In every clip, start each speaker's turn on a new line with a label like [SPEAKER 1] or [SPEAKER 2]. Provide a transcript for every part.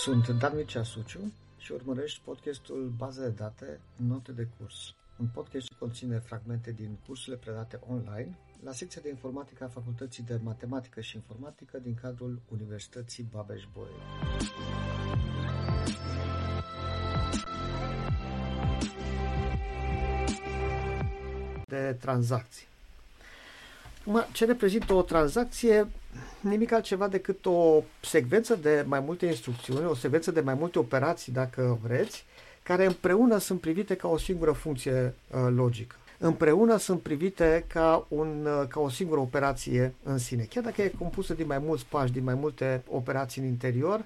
[SPEAKER 1] Sunt Dan Mircea Suciu și urmărești podcastul Baze de date, note de curs. Un podcast ce conține fragmente din cursurile predate online la secția de informatică a Facultății de Matematică și Informatică din cadrul Universității Babeș-Bolyai. De tranzacții. Ce reprezintă o tranzacție? Nimic altceva decât o secvență de mai multe instrucțiuni, o secvență de mai multe operații, dacă vreți, care împreună sunt privite ca o singură funcție uh, logică. Împreună sunt privite ca, un, uh, ca o singură operație în sine. Chiar dacă e compusă din mai mulți pași, din mai multe operații în interior,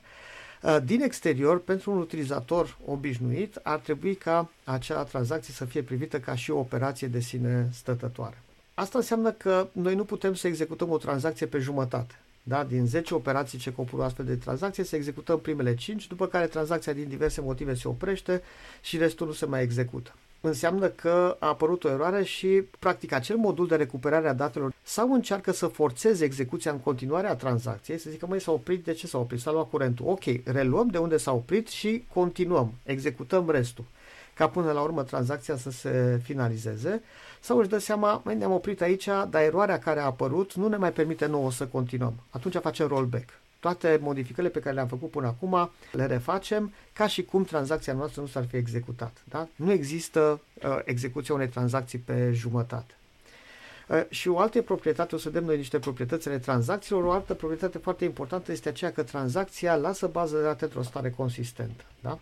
[SPEAKER 1] uh, din exterior, pentru un utilizator obișnuit, ar trebui ca acea tranzacție să fie privită ca și o operație de sine stătătoare. Asta înseamnă că noi nu putem să executăm o tranzacție pe jumătate. Da? Din 10 operații ce compun astfel de tranzacție, să executăm primele 5, după care tranzacția din diverse motive se oprește și restul nu se mai execută. Înseamnă că a apărut o eroare și, practic, acel modul de recuperare a datelor sau încearcă să forțeze execuția în continuare a tranzacției, să zică, mai s-a oprit, de ce s-a oprit? S-a luat curentul. Ok, reluăm de unde s-a oprit și continuăm, executăm restul ca până la urmă tranzacția să se finalizeze, sau își dă seama, mai ne-am oprit aici, dar eroarea care a apărut nu ne mai permite nouă să continuăm. Atunci facem rollback. Toate modificările pe care le-am făcut până acum le refacem ca și cum tranzacția noastră nu s-ar fi executat. Da? Nu există uh, execuția unei tranzacții pe jumătate. Uh, și o altă proprietate, o să vedem noi niște proprietăți ale tranzacțiilor, o altă proprietate foarte importantă este aceea că tranzacția lasă bază de date într-o stare consistentă. Da?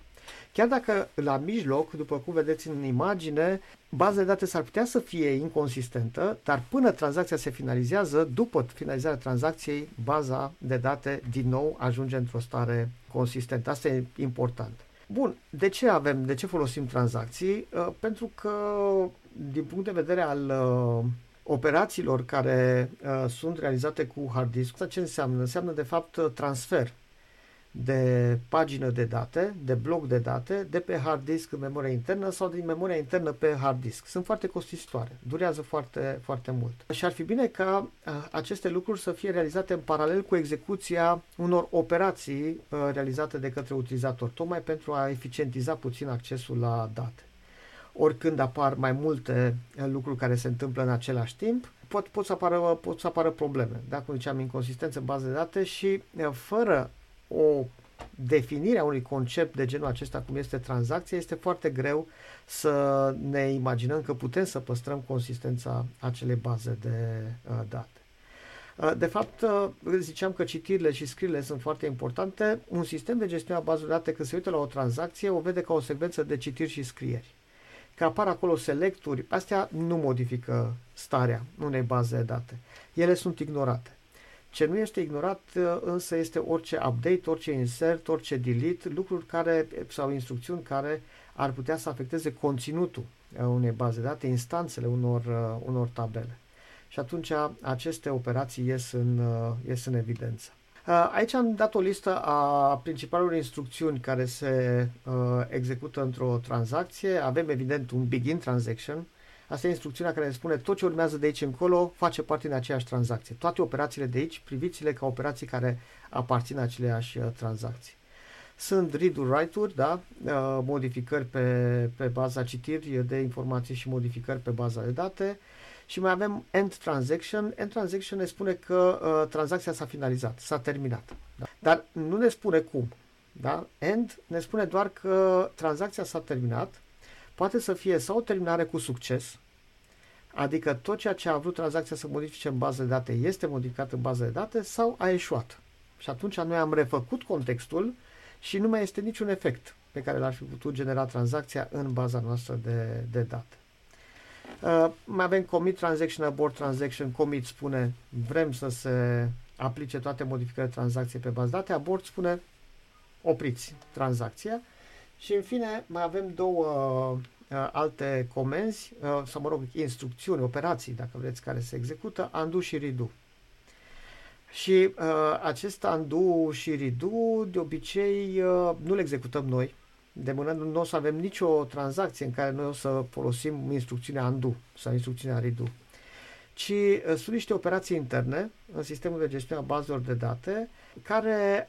[SPEAKER 1] Chiar dacă la mijloc, după cum vedeți în imagine, baza de date s-ar putea să fie inconsistentă, dar până tranzacția se finalizează, după finalizarea tranzacției, baza de date din nou ajunge într-o stare consistentă. Asta e important. Bun, de ce avem, de ce folosim tranzacții? Uh, pentru că, din punct de vedere al uh, operațiilor care uh, sunt realizate cu hard disk, asta ce înseamnă? Înseamnă, de fapt, transfer de pagină de date, de bloc de date, de pe hard disk în memoria internă sau din memoria internă pe hard disk. Sunt foarte costisitoare, durează foarte, foarte mult. Și ar fi bine ca aceste lucruri să fie realizate în paralel cu execuția unor operații realizate de către utilizator, tocmai pentru a eficientiza puțin accesul la date. Oricând apar mai multe lucruri care se întâmplă în același timp, pot, pot, să, apară, pot să apară probleme. Da? Cum ziceam, inconsistență în bază de date și fără o definire a unui concept de genul acesta cum este tranzacția, este foarte greu să ne imaginăm că putem să păstrăm consistența acelei baze de uh, date. Uh, de fapt, uh, ziceam că citirile și scrierile sunt foarte importante. Un sistem de gestiune a bazelor de date, când se uită la o tranzacție, o vede ca o secvență de citiri și scrieri. Că apar acolo selecturi, astea nu modifică starea unei baze de date. Ele sunt ignorate. Ce nu este ignorat uh, însă este orice update, orice insert, orice delete, lucruri care sau instrucțiuni care ar putea să afecteze conținutul uh, unei baze de date, instanțele unor, uh, unor tabele. Și atunci aceste operații ies în, ies în evidență. Aici am dat o listă a principalelor instrucțiuni care se uh, execută într-o tranzacție. Avem evident un begin transaction, Asta e instrucțiunea care spune tot ce urmează de aici încolo face parte din aceeași tranzacție. Toate operațiile de aici, priviți-le ca operații care aparțin aceleași uh, tranzacții. Sunt read-uri, write-uri, da? Uh, modificări pe, pe baza citiri de informații și modificări pe baza de date. Și mai avem end transaction. End transaction ne spune că uh, tranzacția s-a finalizat, s-a terminat. Da? Dar nu ne spune cum. Da? End ne spune doar că tranzacția s-a terminat, poate să fie sau o terminare cu succes, Adică tot ceea ce a vrut tranzacția să modifice în bază de date este modificat în bază de date sau a eșuat. Și atunci noi am refăcut contextul și nu mai este niciun efect pe care l-ar fi putut genera tranzacția în baza noastră de, de date. Uh, mai avem commit transaction, abort transaction. Commit spune vrem să se aplice toate modificările tranzacției pe bază de date. Abort spune opriți tranzacția. Și în fine mai avem două uh, alte comenzi, uh, sau mă rog, instrucțiuni, operații, dacă vreți, care se execută, undo și redo. Și uh, acest undo și redo, de obicei, uh, nu le executăm noi. De mână nu o să avem nicio tranzacție în care noi o să folosim instrucțiunea undo sau instrucțiunea redo. Ci uh, sunt niște operații interne în sistemul de gestiune a bazelor de date care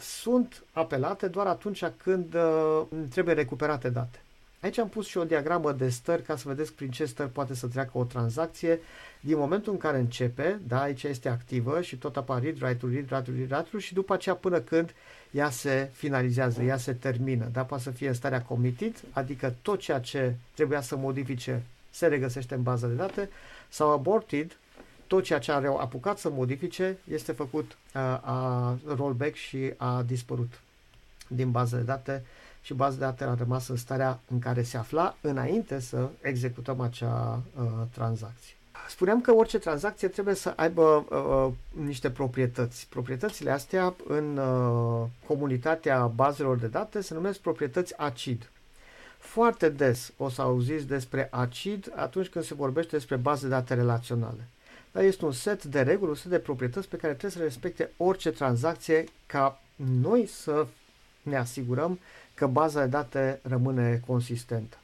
[SPEAKER 1] sunt apelate doar atunci când uh, trebuie recuperate date. Aici am pus și o diagramă de stări ca să vedeți prin ce stări poate să treacă o tranzacție. Din momentul în care începe, da, aici este activă și tot apar read, write read, write read, write și după aceea până când ea se finalizează, ea se termină, da, poate să fie în starea committed, adică tot ceea ce trebuia să modifice se regăsește în baza de date, sau aborted, tot ceea ce are apucat să modifice este făcut uh, a rollback și a dispărut din baza de date și baza de date a rămas în starea în care se afla înainte să executăm acea uh, tranzacție. Spuneam că orice tranzacție trebuie să aibă uh, niște proprietăți. Proprietățile astea în uh, comunitatea bazelor de date se numesc proprietăți acid. Foarte des o să auziți despre acid atunci când se vorbește despre baze de date relaționale. Dar este un set de reguli, un set de proprietăți pe care trebuie să le respecte orice tranzacție ca noi să ne asigurăm că baza de date rămâne consistentă.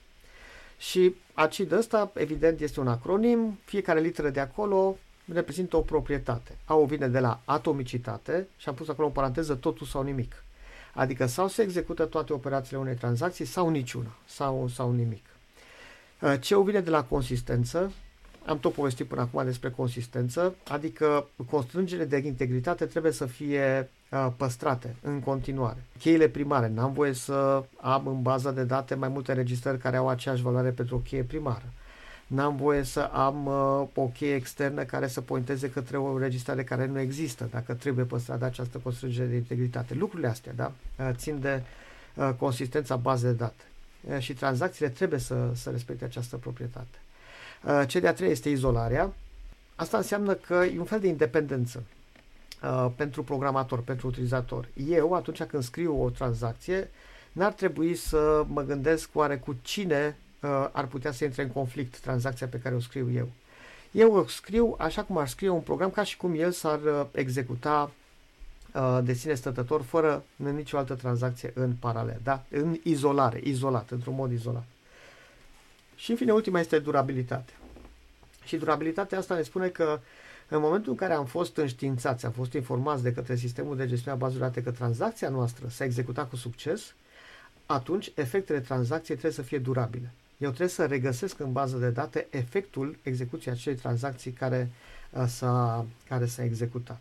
[SPEAKER 1] Și acid ăsta, evident, este un acronim, fiecare literă de acolo reprezintă o proprietate. A vine de la atomicitate și am pus acolo în paranteză totul sau nimic. Adică sau se execută toate operațiile unei tranzacții sau niciuna, sau, sau nimic. Ce vine de la consistență, am tot povestit până acum despre consistență, adică constrângerile de integritate trebuie să fie uh, păstrate în continuare. Cheile primare, n-am voie să am în baza de date mai multe registrări care au aceeași valoare pentru o cheie primară. N-am voie să am uh, o cheie externă care să pointeze către o registrare care nu există, dacă trebuie păstrată această constrângere de integritate. Lucrurile astea, da, uh, țin de uh, consistența bazei de date. Uh, și tranzacțiile trebuie să, să respecte această proprietate. Uh, cea de-a treia este izolarea. Asta înseamnă că e un fel de independență uh, pentru programator, pentru utilizator. Eu, atunci când scriu o tranzacție, n-ar trebui să mă gândesc oare cu cine uh, ar putea să intre în conflict tranzacția pe care o scriu eu. Eu o scriu așa cum ar scrie un program, ca și cum el s-ar uh, executa uh, de sine stătător, fără nicio altă tranzacție în paralel, da? în izolare, izolat, într-un mod izolat. Și în fine, ultima este durabilitatea. Și durabilitatea asta ne spune că în momentul în care am fost înștiințați, am fost informați de către sistemul de gestiune a bazelor date că tranzacția noastră s-a executat cu succes, atunci efectele tranzacției trebuie să fie durabile. Eu trebuie să regăsesc în bază de date efectul execuției acelei tranzacții care, uh, s-a, care s-a executat.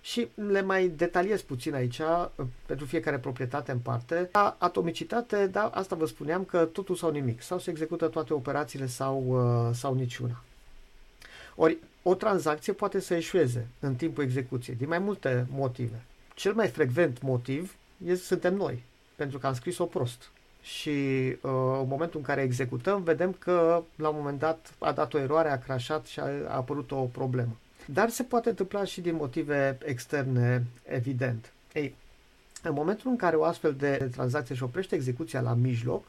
[SPEAKER 1] Și le mai detaliez puțin aici uh, pentru fiecare proprietate în parte. La atomicitate, da, asta vă spuneam că totul sau nimic. Sau se execută toate operațiile sau, uh, sau niciuna. Ori o tranzacție poate să eșueze în timpul execuției din mai multe motive. Cel mai frecvent motiv este suntem noi, pentru că am scris-o prost. Și uh, în momentul în care executăm, vedem că la un moment dat a dat o eroare, a crashat și a, a apărut o problemă. Dar se poate întâmpla și din motive externe, evident. Ei, în momentul în care o astfel de tranzacție își oprește execuția la mijloc,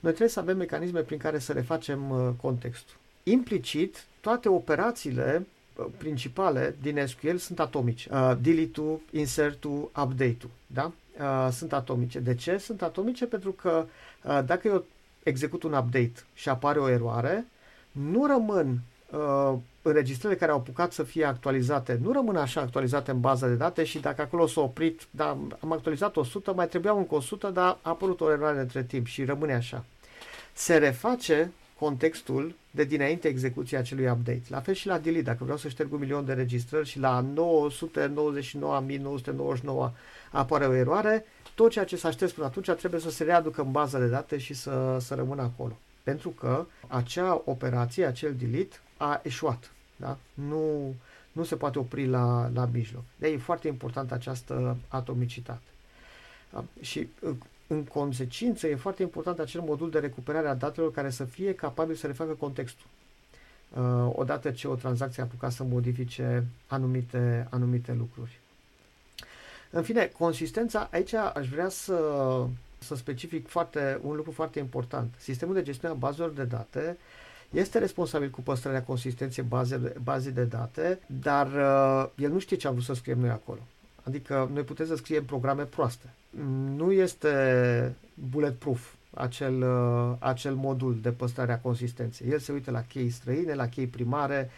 [SPEAKER 1] noi trebuie să avem mecanisme prin care să refacem uh, contextul. Implicit, toate operațiile uh, principale din SQL sunt atomice. Uh, delete-ul, insert-ul, update-ul. Da? Uh, sunt atomice. De ce? Sunt atomice pentru că uh, dacă eu execut un update și apare o eroare, nu rămân uh, înregistrările care au apucat să fie actualizate nu rămân așa actualizate în baza de date și dacă acolo s-a oprit, da, am actualizat 100, mai trebuia încă 100, dar a apărut o eroare între timp și rămâne așa. Se reface contextul de dinainte execuția acelui update. La fel și la delete, dacă vreau să șterg un milion de registrări și la 999.999 apare o eroare, tot ceea ce s-a șters până atunci trebuie să se readucă în baza de date și să, să rămână acolo. Pentru că acea operație, acel delete, a eșuat. Da? Nu, nu se poate opri la, la mijloc. De e foarte importantă această atomicitate. Da? Și în consecință e foarte important acel modul de recuperare a datelor care să fie capabil să refacă contextul. Uh, odată ce o tranzacție a apucat să modifice anumite, anumite lucruri. În fine, consistența, aici aș vrea să, să specific foarte, un lucru foarte important. Sistemul de gestiune a bazelor de date este responsabil cu păstrarea consistenței baze, bazei de date, dar uh, el nu știe ce am vrut să scriem noi acolo. Adică noi putem să scriem programe proaste. Nu este bulletproof acel, uh, acel modul de păstrare a consistenței. El se uită la chei străine, la chei primare,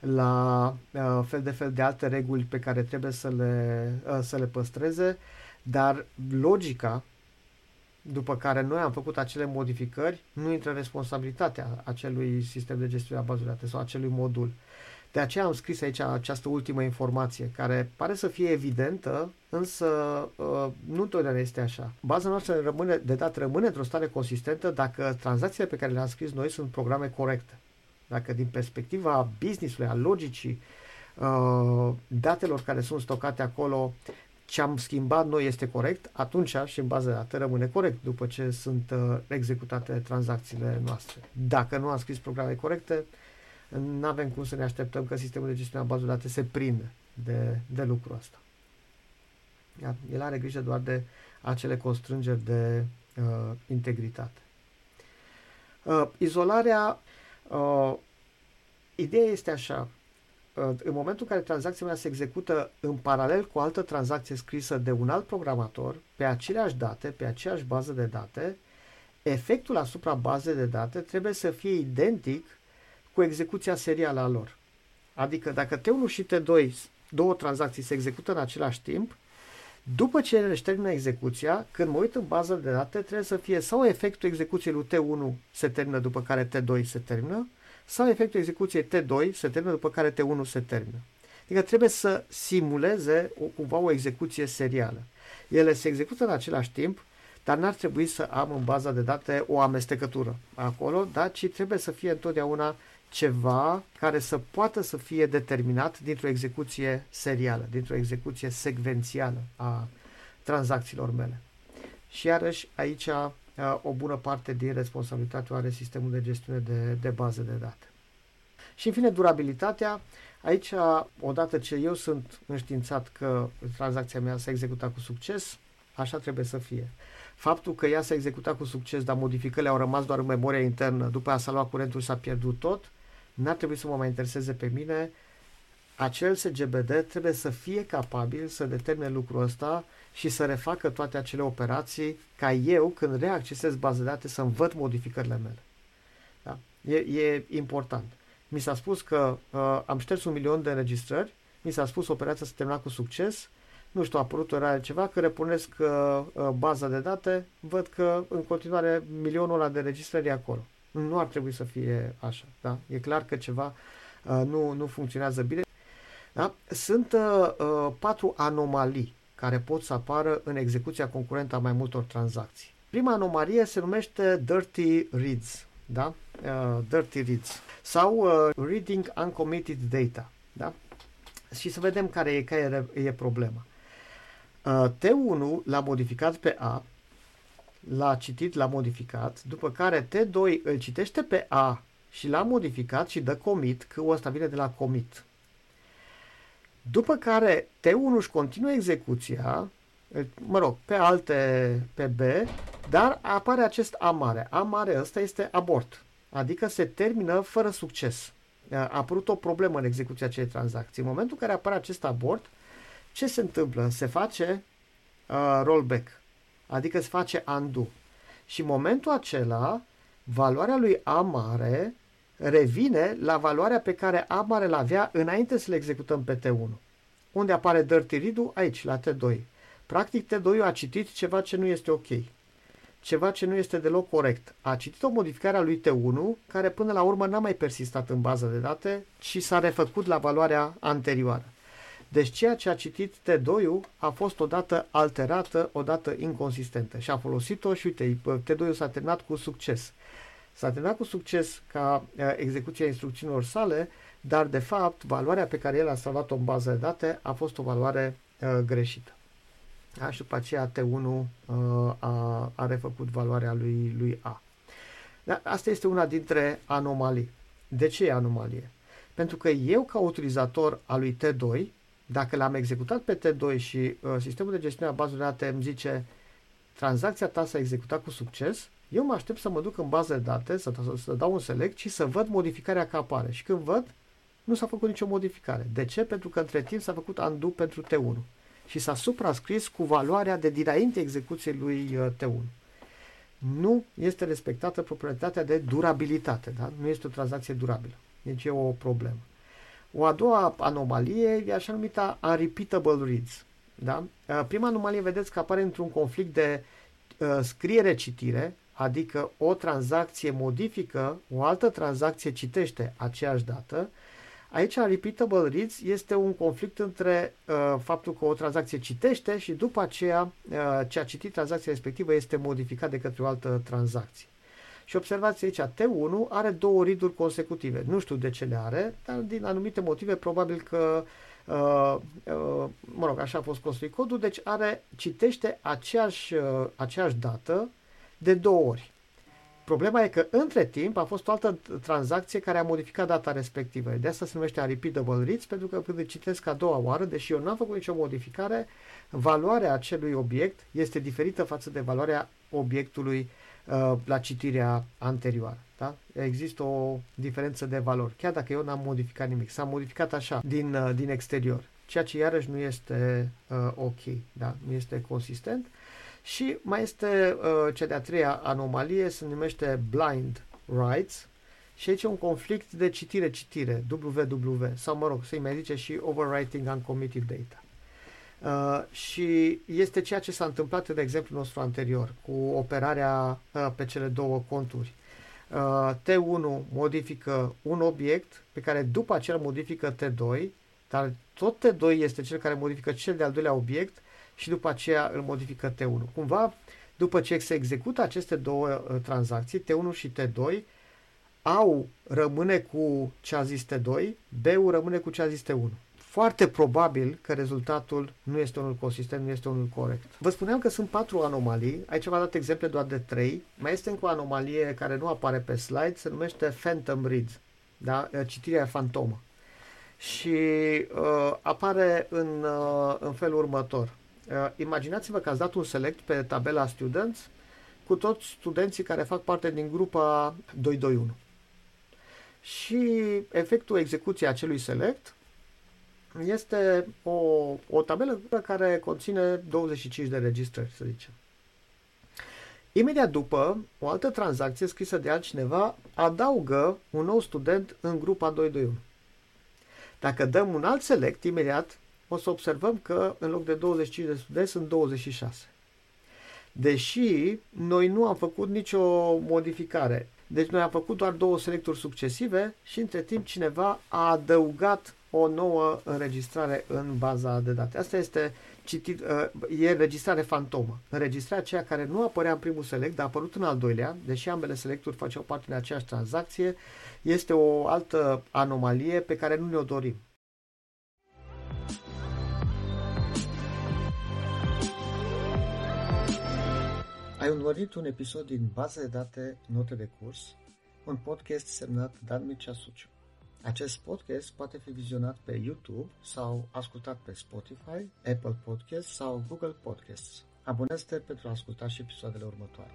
[SPEAKER 1] la uh, fel de fel de alte reguli pe care trebuie să le, uh, să le păstreze, dar logica după care noi am făcut acele modificări nu intră responsabilitatea acelui sistem de gestiune a bazelor date sau acelui modul. De aceea am scris aici această ultimă informație, care pare să fie evidentă, însă uh, nu întotdeauna este așa. Baza noastră rămâne, de date rămâne într-o stare consistentă dacă tranzacțiile pe care le-am scris noi sunt programe corecte. Dacă din perspectiva business-ului, a logicii, uh, datelor care sunt stocate acolo, ce am schimbat noi este corect, atunci și în bază de date rămâne corect după ce sunt uh, executate tranzacțiile noastre. Dacă nu am scris programe corecte, nu avem cum să ne așteptăm că sistemul de gestiune a bază de date se prinde de, de lucrul ăsta. El are grijă doar de acele constrângeri de uh, integritate. Uh, izolarea, uh, ideea este așa, uh, în momentul în care tranzacția mea se execută în paralel cu o altă tranzacție scrisă de un alt programator, pe aceleași date, pe aceeași bază de date, efectul asupra bazei de date trebuie să fie identic cu execuția serială a lor. Adică dacă T1 și T2, două tranzacții, se execută în același timp, după ce ele își termină execuția, când mă uit în bază de date, trebuie să fie sau efectul execuției lui T1 se termină după care T2 se termină, sau efectul execuției T2 se termină după care T1 se termină. Adică trebuie să simuleze o, cumva o execuție serială. Ele se execută în același timp, dar n-ar trebui să am în baza de date o amestecătură acolo, da? ci trebuie să fie întotdeauna ceva care să poată să fie determinat dintr-o execuție serială, dintr-o execuție secvențială a tranzacțiilor mele. Și iarăși aici o bună parte din responsabilitate o are sistemul de gestiune de, de baze de date. Și în fine, durabilitatea. Aici, odată ce eu sunt înștiințat că tranzacția mea s-a executat cu succes, așa trebuie să fie. Faptul că ea s-a executat cu succes, dar modificările au rămas doar în memoria internă, după aia s-a luat curentul și s-a pierdut tot, n-ar trebui să mă mai intereseze pe mine, acel SGBD trebuie să fie capabil să determine lucrul ăsta și să refacă toate acele operații ca eu, când reaccesez baza de date, să-mi văd modificările mele. Da? E, e important. Mi s-a spus că uh, am șters un milion de înregistrări, mi s-a spus operația să termina cu succes, nu știu, a apărut o ceva, că repunesc uh, uh, baza de date, văd că în continuare milionul ăla de înregistrări e acolo. Nu ar trebui să fie așa. Da? E clar că ceva uh, nu, nu funcționează bine. Da? Sunt uh, uh, patru anomalii care pot să apară în execuția concurentă a mai multor tranzacții. Prima anomalie se numește dirty reads, da? Uh, dirty reads sau uh, reading uncommitted data, da? Și să vedem care e, care e problema. Uh, T1 l-a modificat pe A, l-a citit, l-a modificat, după care T2 îl citește pe A și l-a modificat și dă commit, că ăsta vine de la commit. După care T1 își continuă execuția, mă rog, pe alte, pe B, dar apare acest A mare. A mare ăsta este abort, adică se termină fără succes. A apărut o problemă în execuția acelei tranzacții. În momentul în care apare acest abort, ce se întâmplă? Se face uh, rollback adică se face undo. Și în momentul acela, valoarea lui A mare revine la valoarea pe care A mare l-avea înainte să le executăm pe T1. Unde apare dirty read Aici, la T2. Practic, T2 a citit ceva ce nu este ok. Ceva ce nu este deloc corect. A citit o modificare a lui T1, care până la urmă n-a mai persistat în baza de date, ci s-a refăcut la valoarea anterioară. Deci ceea ce a citit T2 a fost odată alterată, odată inconsistentă și a folosit-o și uite, T2 s-a terminat cu succes. S-a terminat cu succes ca uh, execuția instrucțiunilor sale, dar de fapt valoarea pe care el a salvat-o în bază de date a fost o valoare uh, greșită. Da? Și după aceea T1 uh, a, a refăcut valoarea lui, lui A. Da? Asta este una dintre anomalii. De ce e anomalie? Pentru că eu, ca utilizator al lui T2, dacă l-am executat pe T2 și uh, sistemul de gestiune a bazelor de date îmi zice tranzacția ta s-a executat cu succes, eu mă aștept să mă duc în bază de date, să, să, să dau un select și să văd modificarea care apare. Și când văd, nu s-a făcut nicio modificare. De ce? Pentru că între timp s-a făcut undo pentru T1 și s-a suprascris cu valoarea de dinainte execuției lui uh, T1. Nu este respectată proprietatea de durabilitate, da? nu este o tranzacție durabilă. Deci e o problemă. O a doua anomalie e așa numită unrepeatable reads. Da? Uh, prima anomalie vedeți că apare într-un conflict de uh, scriere-citire, adică o tranzacție modifică, o altă tranzacție citește aceeași dată. Aici, repeatable reads este un conflict între uh, faptul că o tranzacție citește și după aceea uh, ce a citit tranzacția respectivă este modificat de către o altă tranzacție. Și observați aici, T1 are două read consecutive. Nu știu de ce le are, dar din anumite motive probabil că Uh, uh, mă rog, așa a fost construit codul, deci are, citește aceeași, uh, aceeași dată de două ori. Problema e că între timp a fost o altă tranzacție care a modificat data respectivă. De asta se numește repeatable reads, pentru că când citesc a doua oară, deși eu n-am făcut nicio modificare, valoarea acelui obiect este diferită față de valoarea obiectului uh, la citirea anterioară. Da? Există o diferență de valori, chiar dacă eu n-am modificat nimic. S-a modificat așa, din, uh, din exterior, ceea ce iarăși nu este uh, ok, da? nu este consistent. Și mai este uh, cea de-a treia anomalie, se numește blind writes, și aici e un conflict de citire-citire, WW, sau mă rog, să-i mai zice și overwriting uncommitted data. Uh, și este ceea ce s-a întâmplat în exemplul nostru anterior, cu operarea uh, pe cele două conturi. Uh, T1 modifică un obiect pe care după aceea modifică T2, dar tot T2 este cel care modifică cel de-al doilea obiect și după aceea îl modifică T1. Cumva, după ce se execută aceste două uh, tranzacții, T1 și T2, au rămâne cu ce a zis T2, B-ul rămâne cu ce a zis T1 foarte probabil că rezultatul nu este unul consistent, nu este unul corect. Vă spuneam că sunt patru anomalii, aici v-am dat exemple doar de trei, mai este încă o anomalie care nu apare pe slide, se numește Phantom Read, da? citirea fantomă. Și uh, apare în, uh, în felul următor. Uh, imaginați-vă că ați dat un select pe tabela Students cu toți studenții care fac parte din grupa 221. Și efectul execuției acelui select este o, o tabelă care conține 25 de registrări, să zicem. Imediat după, o altă tranzacție scrisă de altcineva adaugă un nou student în grupa 221. Dacă dăm un alt select, imediat o să observăm că în loc de 25 de studenți sunt 26. Deși noi nu am făcut nicio modificare. Deci noi am făcut doar două selecturi succesive și între timp cineva a adăugat o nouă înregistrare în baza de date. Asta este citit, uh, e înregistrare fantomă. Înregistrarea aceea care nu apărea în primul select, dar a apărut în al doilea, deși ambele selecturi făceau parte din aceeași tranzacție, este o altă anomalie pe care nu ne-o dorim. Ai urmărit un episod din Baza de date Note de curs, un podcast semnat Dan Mircea Suciu. Acest podcast poate fi vizionat pe YouTube sau ascultat pe Spotify, Apple Podcasts sau Google Podcasts. Abonează-te pentru a asculta și episoadele următoare.